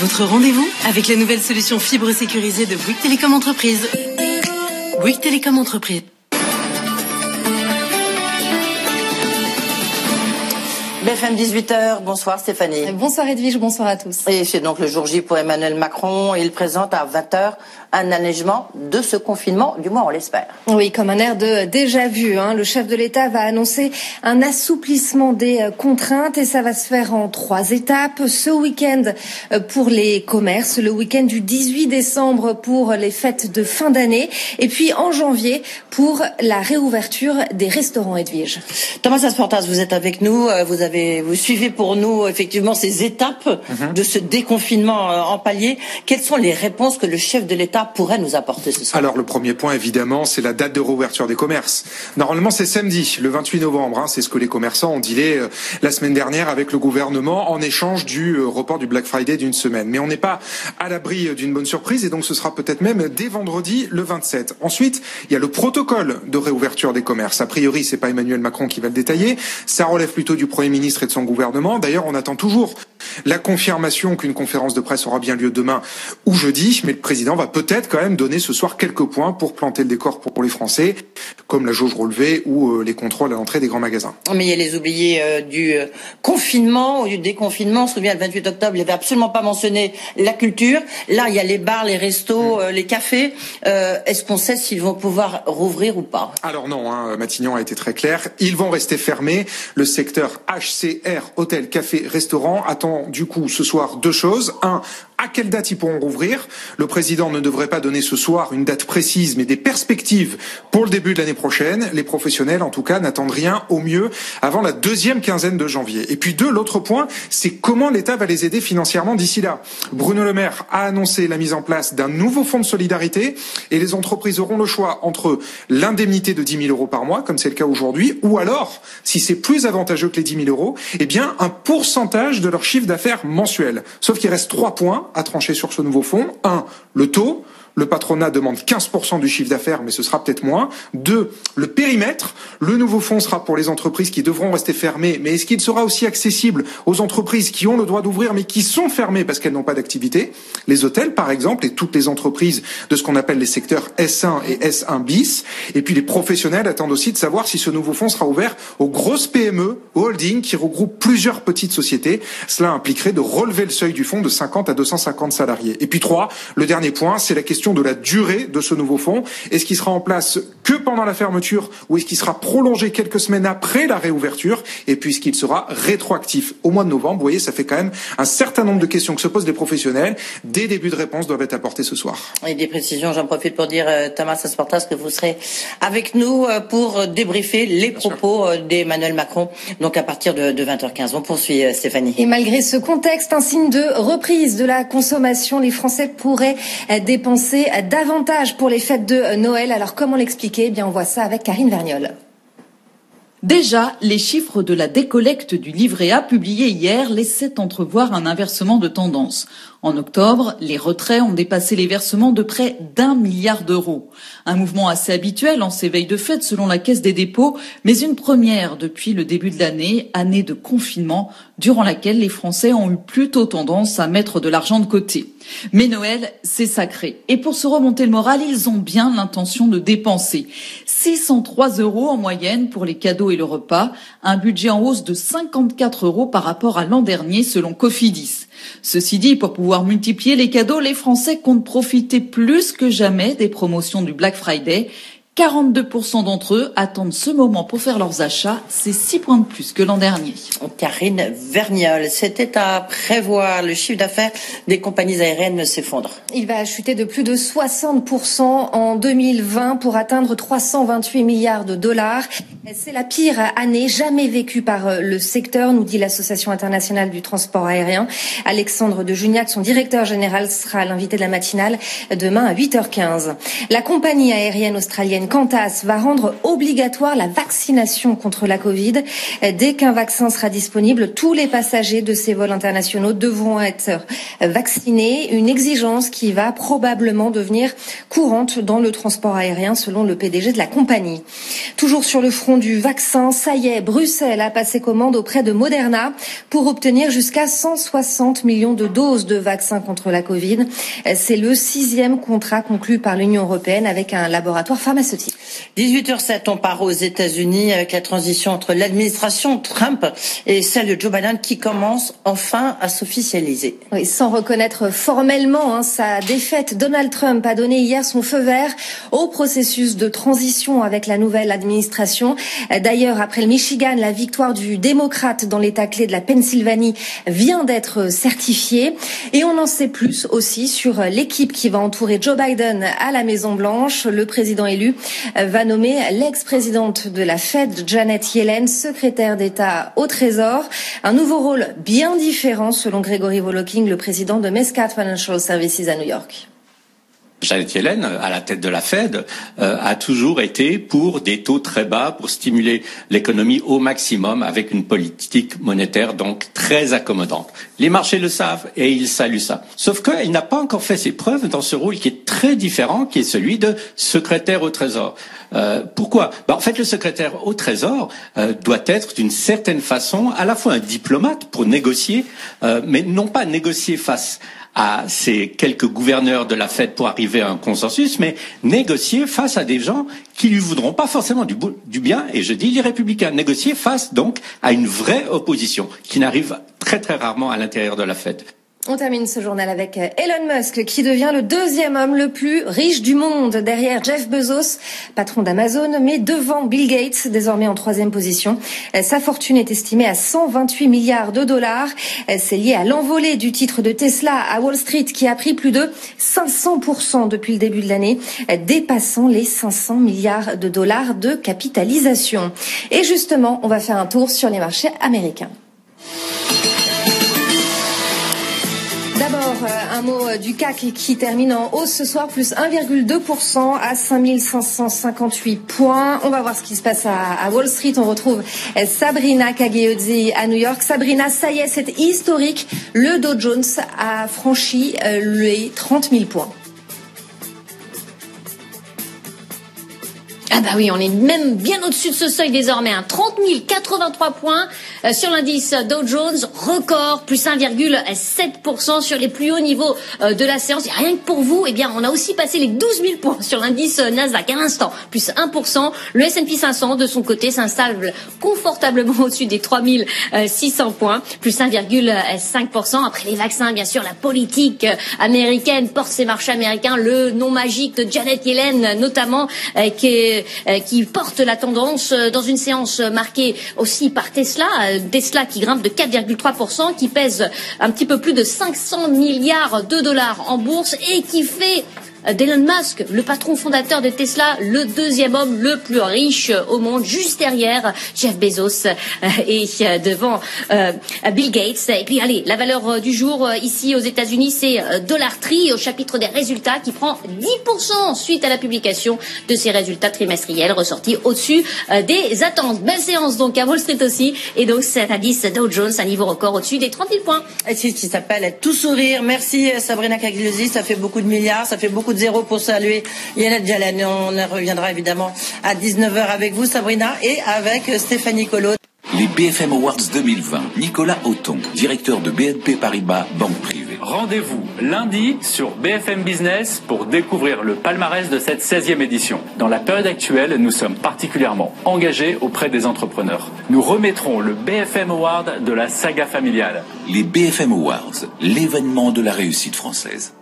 Votre rendez-vous avec la nouvelle solution fibre sécurisée de Bouygues Télécom Entreprise. Bouygues Télécom Entreprise. BFM 18h, bonsoir Stéphanie. Bonsoir Edwige, bonsoir à tous. Et c'est donc le jour J pour Emmanuel Macron. Il présente à 20h un allègement de ce confinement, du moins on l'espère. Oui, comme un air de déjà vu. Hein. Le chef de l'État va annoncer un assouplissement des euh, contraintes et ça va se faire en trois étapes. Ce week-end euh, pour les commerces, le week-end du 18 décembre pour les fêtes de fin d'année et puis en janvier pour la réouverture des restaurants Edwige. Thomas Asportas, vous êtes avec nous. Euh, vous avez, vous suivez pour nous effectivement ces étapes mhm. de ce déconfinement en palier. Quelles sont les réponses que le chef de l'État pourrait nous apporter ce soir? Alors le premier point évidemment, c'est la date de réouverture des commerces. Normalement c'est samedi, le 28 novembre. Hein, c'est ce que les commerçants ont dilé euh, la semaine dernière avec le gouvernement en échange du euh, report du Black Friday d'une semaine. Mais on n'est pas à l'abri euh, d'une bonne surprise et donc ce sera peut-être même dès vendredi le 27. Ensuite, il y a le protocole de réouverture des commerces. A priori, c'est pas Emmanuel Macron qui va le détailler. Ça relève plutôt du Premier ministre et de son gouvernement. D'ailleurs, on attend toujours la confirmation qu'une conférence de presse aura bien lieu demain ou jeudi, mais le président va peut-être quand même donner ce soir quelques points pour planter le décor pour les Français, comme la jauge relevée ou euh, les contrôles à l'entrée des grands magasins. Mais il y a les oubliés euh, du euh, confinement ou du déconfinement. On se souvient, le 28 octobre, il n'avait absolument pas mentionné la culture. Là, il y a les bars, les restos, mm. les cafés. Est-ce qu'on sait s'ils vont pouvoir rouvrir ou pas? Alors non, hein, Matignon a été très clair. Ils vont rester fermés. Le secteur HCR, hôtel, café, restaurant, attend du coup ce soir deux choses. Un, à quelle date ils pourront rouvrir. Le président ne devrait pas donner ce soir une date précise, mais des perspectives pour le début de l'année prochaine. Les professionnels, en tout cas, n'attendent rien au mieux avant la deuxième quinzaine de janvier. Et puis deux, l'autre point, c'est comment l'État va les aider financièrement d'ici là. Bruno Le Maire a annoncé la mise en place d'un nouveau fonds de solidarité et les entreprises auront le choix entre l'indemnité de 10 000 euros par mois, comme c'est le cas aujourd'hui, ou alors, si c'est plus avantageux que les 10 000 euros, eh bien, un pourcentage de leur chiffre d'affaires mensuel. Sauf qu'il reste trois points à trancher sur ce nouveau fonds. Un, le taux. Le patronat demande 15% du chiffre d'affaires, mais ce sera peut-être moins. Deux, le périmètre. Le nouveau fonds sera pour les entreprises qui devront rester fermées, mais est-ce qu'il sera aussi accessible aux entreprises qui ont le droit d'ouvrir, mais qui sont fermées parce qu'elles n'ont pas d'activité? Les hôtels, par exemple, et toutes les entreprises de ce qu'on appelle les secteurs S1 et S1 bis. Et puis les professionnels attendent aussi de savoir si ce nouveau fonds sera ouvert aux grosses PME, aux holdings qui regroupent plusieurs petites sociétés. Cela impliquerait de relever le seuil du fonds de 50 à 250 salariés. Et puis trois, le dernier point, c'est la question de la durée de ce nouveau fonds. Est-ce qu'il sera en place que pendant la fermeture ou est-ce qu'il sera prolongé quelques semaines après la réouverture et puisqu'il sera rétroactif au mois de novembre Vous voyez, ça fait quand même un certain nombre de questions que se posent les professionnels. Des débuts de réponse doivent être apportés ce soir. Et des précisions, j'en profite pour dire, euh, Thomas Asportas, que vous serez avec nous euh, pour débriefer les propos euh, d'Emmanuel Macron, donc à partir de, de 20h15. On poursuit, Stéphanie. Et malgré ce contexte, un signe de reprise de la consommation, les Français pourraient dépenser davantage pour les fêtes de Noël. Alors comment l'expliquer? Bien, on voit ça avec Karine Verniol. Déjà, les chiffres de la décollecte du livret A publiés hier laissaient entrevoir un inversement de tendance. En octobre, les retraits ont dépassé les versements de près d'un milliard d'euros. Un mouvement assez habituel en ces veilles de fête selon la Caisse des dépôts, mais une première depuis le début de l'année, année de confinement, durant laquelle les Français ont eu plutôt tendance à mettre de l'argent de côté. Mais Noël, c'est sacré. Et pour se remonter le moral, ils ont bien l'intention de dépenser. 603 euros en moyenne pour les cadeaux et le repas, un budget en hausse de 54 euros par rapport à l'an dernier selon Cofidis. Ceci dit, pour pouvoir multiplier les cadeaux, les Français comptent profiter plus que jamais des promotions du Black Friday 42% d'entre eux attendent ce moment pour faire leurs achats. C'est 6 points de plus que l'an dernier. Karine Verniol, c'était à prévoir. Le chiffre d'affaires des compagnies aériennes s'effondre. Il va chuter de plus de 60% en 2020 pour atteindre 328 milliards de dollars. C'est la pire année jamais vécue par le secteur, nous dit l'Association internationale du transport aérien. Alexandre de Juniac, son directeur général, sera l'invité de la matinale demain à 8h15. La compagnie aérienne australienne Qantas va rendre obligatoire la vaccination contre la Covid. Dès qu'un vaccin sera disponible, tous les passagers de ces vols internationaux devront être vaccinés. Une exigence qui va probablement devenir courante dans le transport aérien, selon le PDG de la compagnie. Toujours sur le front du vaccin, ça y est, Bruxelles a passé commande auprès de Moderna pour obtenir jusqu'à 160 millions de doses de vaccins contre la Covid. C'est le sixième contrat conclu par l'Union européenne avec un laboratoire pharmaceutique. 18h07, on part aux États-Unis avec la transition entre l'administration Trump et celle de Joe Biden qui commence enfin à s'officialiser. Oui, sans reconnaître formellement hein, sa défaite, Donald Trump a donné hier son feu vert au processus de transition avec la nouvelle administration. D'ailleurs, après le Michigan, la victoire du démocrate dans l'état clé de la Pennsylvanie vient d'être certifiée. Et on en sait plus aussi sur l'équipe qui va entourer Joe Biden à la Maison Blanche. Le président élu va nommer l'ex-présidente de la Fed, Janet Yellen, secrétaire d'État au Trésor. Un nouveau rôle bien différent selon Gregory Voloking, le président de Mescat Financial Services à New York. Janet Yellen, à la tête de la Fed, euh, a toujours été pour des taux très bas, pour stimuler l'économie au maximum avec une politique monétaire donc très accommodante. Les marchés le savent et ils saluent ça. Sauf qu'il n'a pas encore fait ses preuves dans ce rôle qui est très différent, qui est celui de secrétaire au Trésor. Euh, pourquoi? Ben, En fait, le secrétaire au Trésor euh, doit être d'une certaine façon à la fois un diplomate pour négocier, mais non pas négocier face à ces quelques gouverneurs de la Fed pour arriver à un consensus, mais négocier face à des gens qui lui voudront pas forcément du, du bien, et je dis les républicains, négocier face donc à une vraie opposition qui n'arrive très très rarement à l'intérieur de la Fed. On termine ce journal avec euh, Elon Musk qui devient le deuxième homme le plus riche du monde derrière Jeff Bezos, patron d'Amazon, mais devant Bill Gates, désormais en troisième position. Euh, sa fortune est estimée à 128 milliards de dollars. Euh, c'est lié à l'envolée du titre de Tesla à Wall Street qui a pris plus de 500% depuis le début de l'année, dépassant les 500 milliards de dollars de capitalisation. Et justement, on va faire un tour sur les marchés américains. Un mot euh, du CAC qui termine en hausse ce soir, plus 1,2% à 5558 points. On va voir ce qui se passe à, Wall Street. On retrouve euh, Sabrina Cagliozzi à New York. Sabrina, ça y est, c'est historique. Le Dow Jones a franchi les 30 000 points. Ah bah oui, on est même bien au-dessus de ce seuil désormais. Hein. 30 083 points euh, sur l'indice Dow Jones, record, plus 1,7% sur les plus hauts niveaux euh, de la séance. Et rien que pour vous, eh bien, on a aussi passé les 12 000 points sur l'indice euh, Nasdaq à l'instant, plus 1%. Le S&P 500, de son côté, s'installe confortablement au-dessus des 3 600 points, plus 1,5%. Après les vaccins, bien sûr, la politique américaine porte ses marchés américains. Le nom magique de Janet Yellen, notamment, qui est qui porte la tendance euh, dans une séance marquée aussi par Tesla, euh, Tesla qui grimpe de 4,3%, qui pèse un petit peu plus de 500 milliards de dollars en bourse et qui fait d'Elon Musk, le patron fondateur de Tesla, le deuxième homme le plus riche au monde, juste derrière Jeff Bezos euh, et euh, devant euh, Bill Gates. Et puis allez, la valeur du jour ici aux États-Unis, c'est Dollar Tree au chapitre des résultats qui prend 10% suite à la publication de ses résultats trimestriels ressortis au-dessus des attentes. Belle séance donc à Wall Street aussi et donc cet indice Dow Jones un niveau record au-dessus des 30 000 points. C'est ce qui s'appelle tout sourire. Merci Sabrina Cagliosi, ça fait beaucoup de milliards, ça fait beaucoup zéro pour saluer Yannet Jalani. On reviendra évidemment à 19h avec vous, Sabrina, et avec Stéphanie Collot. Les BFM Awards 2020. Nicolas Auton, directeur de BNP Paribas, banque privée. Rendez-vous lundi sur BFM Business pour découvrir le palmarès de cette 16e édition. Dans la période actuelle, nous sommes particulièrement engagés auprès des entrepreneurs. Nous remettrons le BFM Award de la saga familiale. Les BFM Awards, l'événement de la réussite française.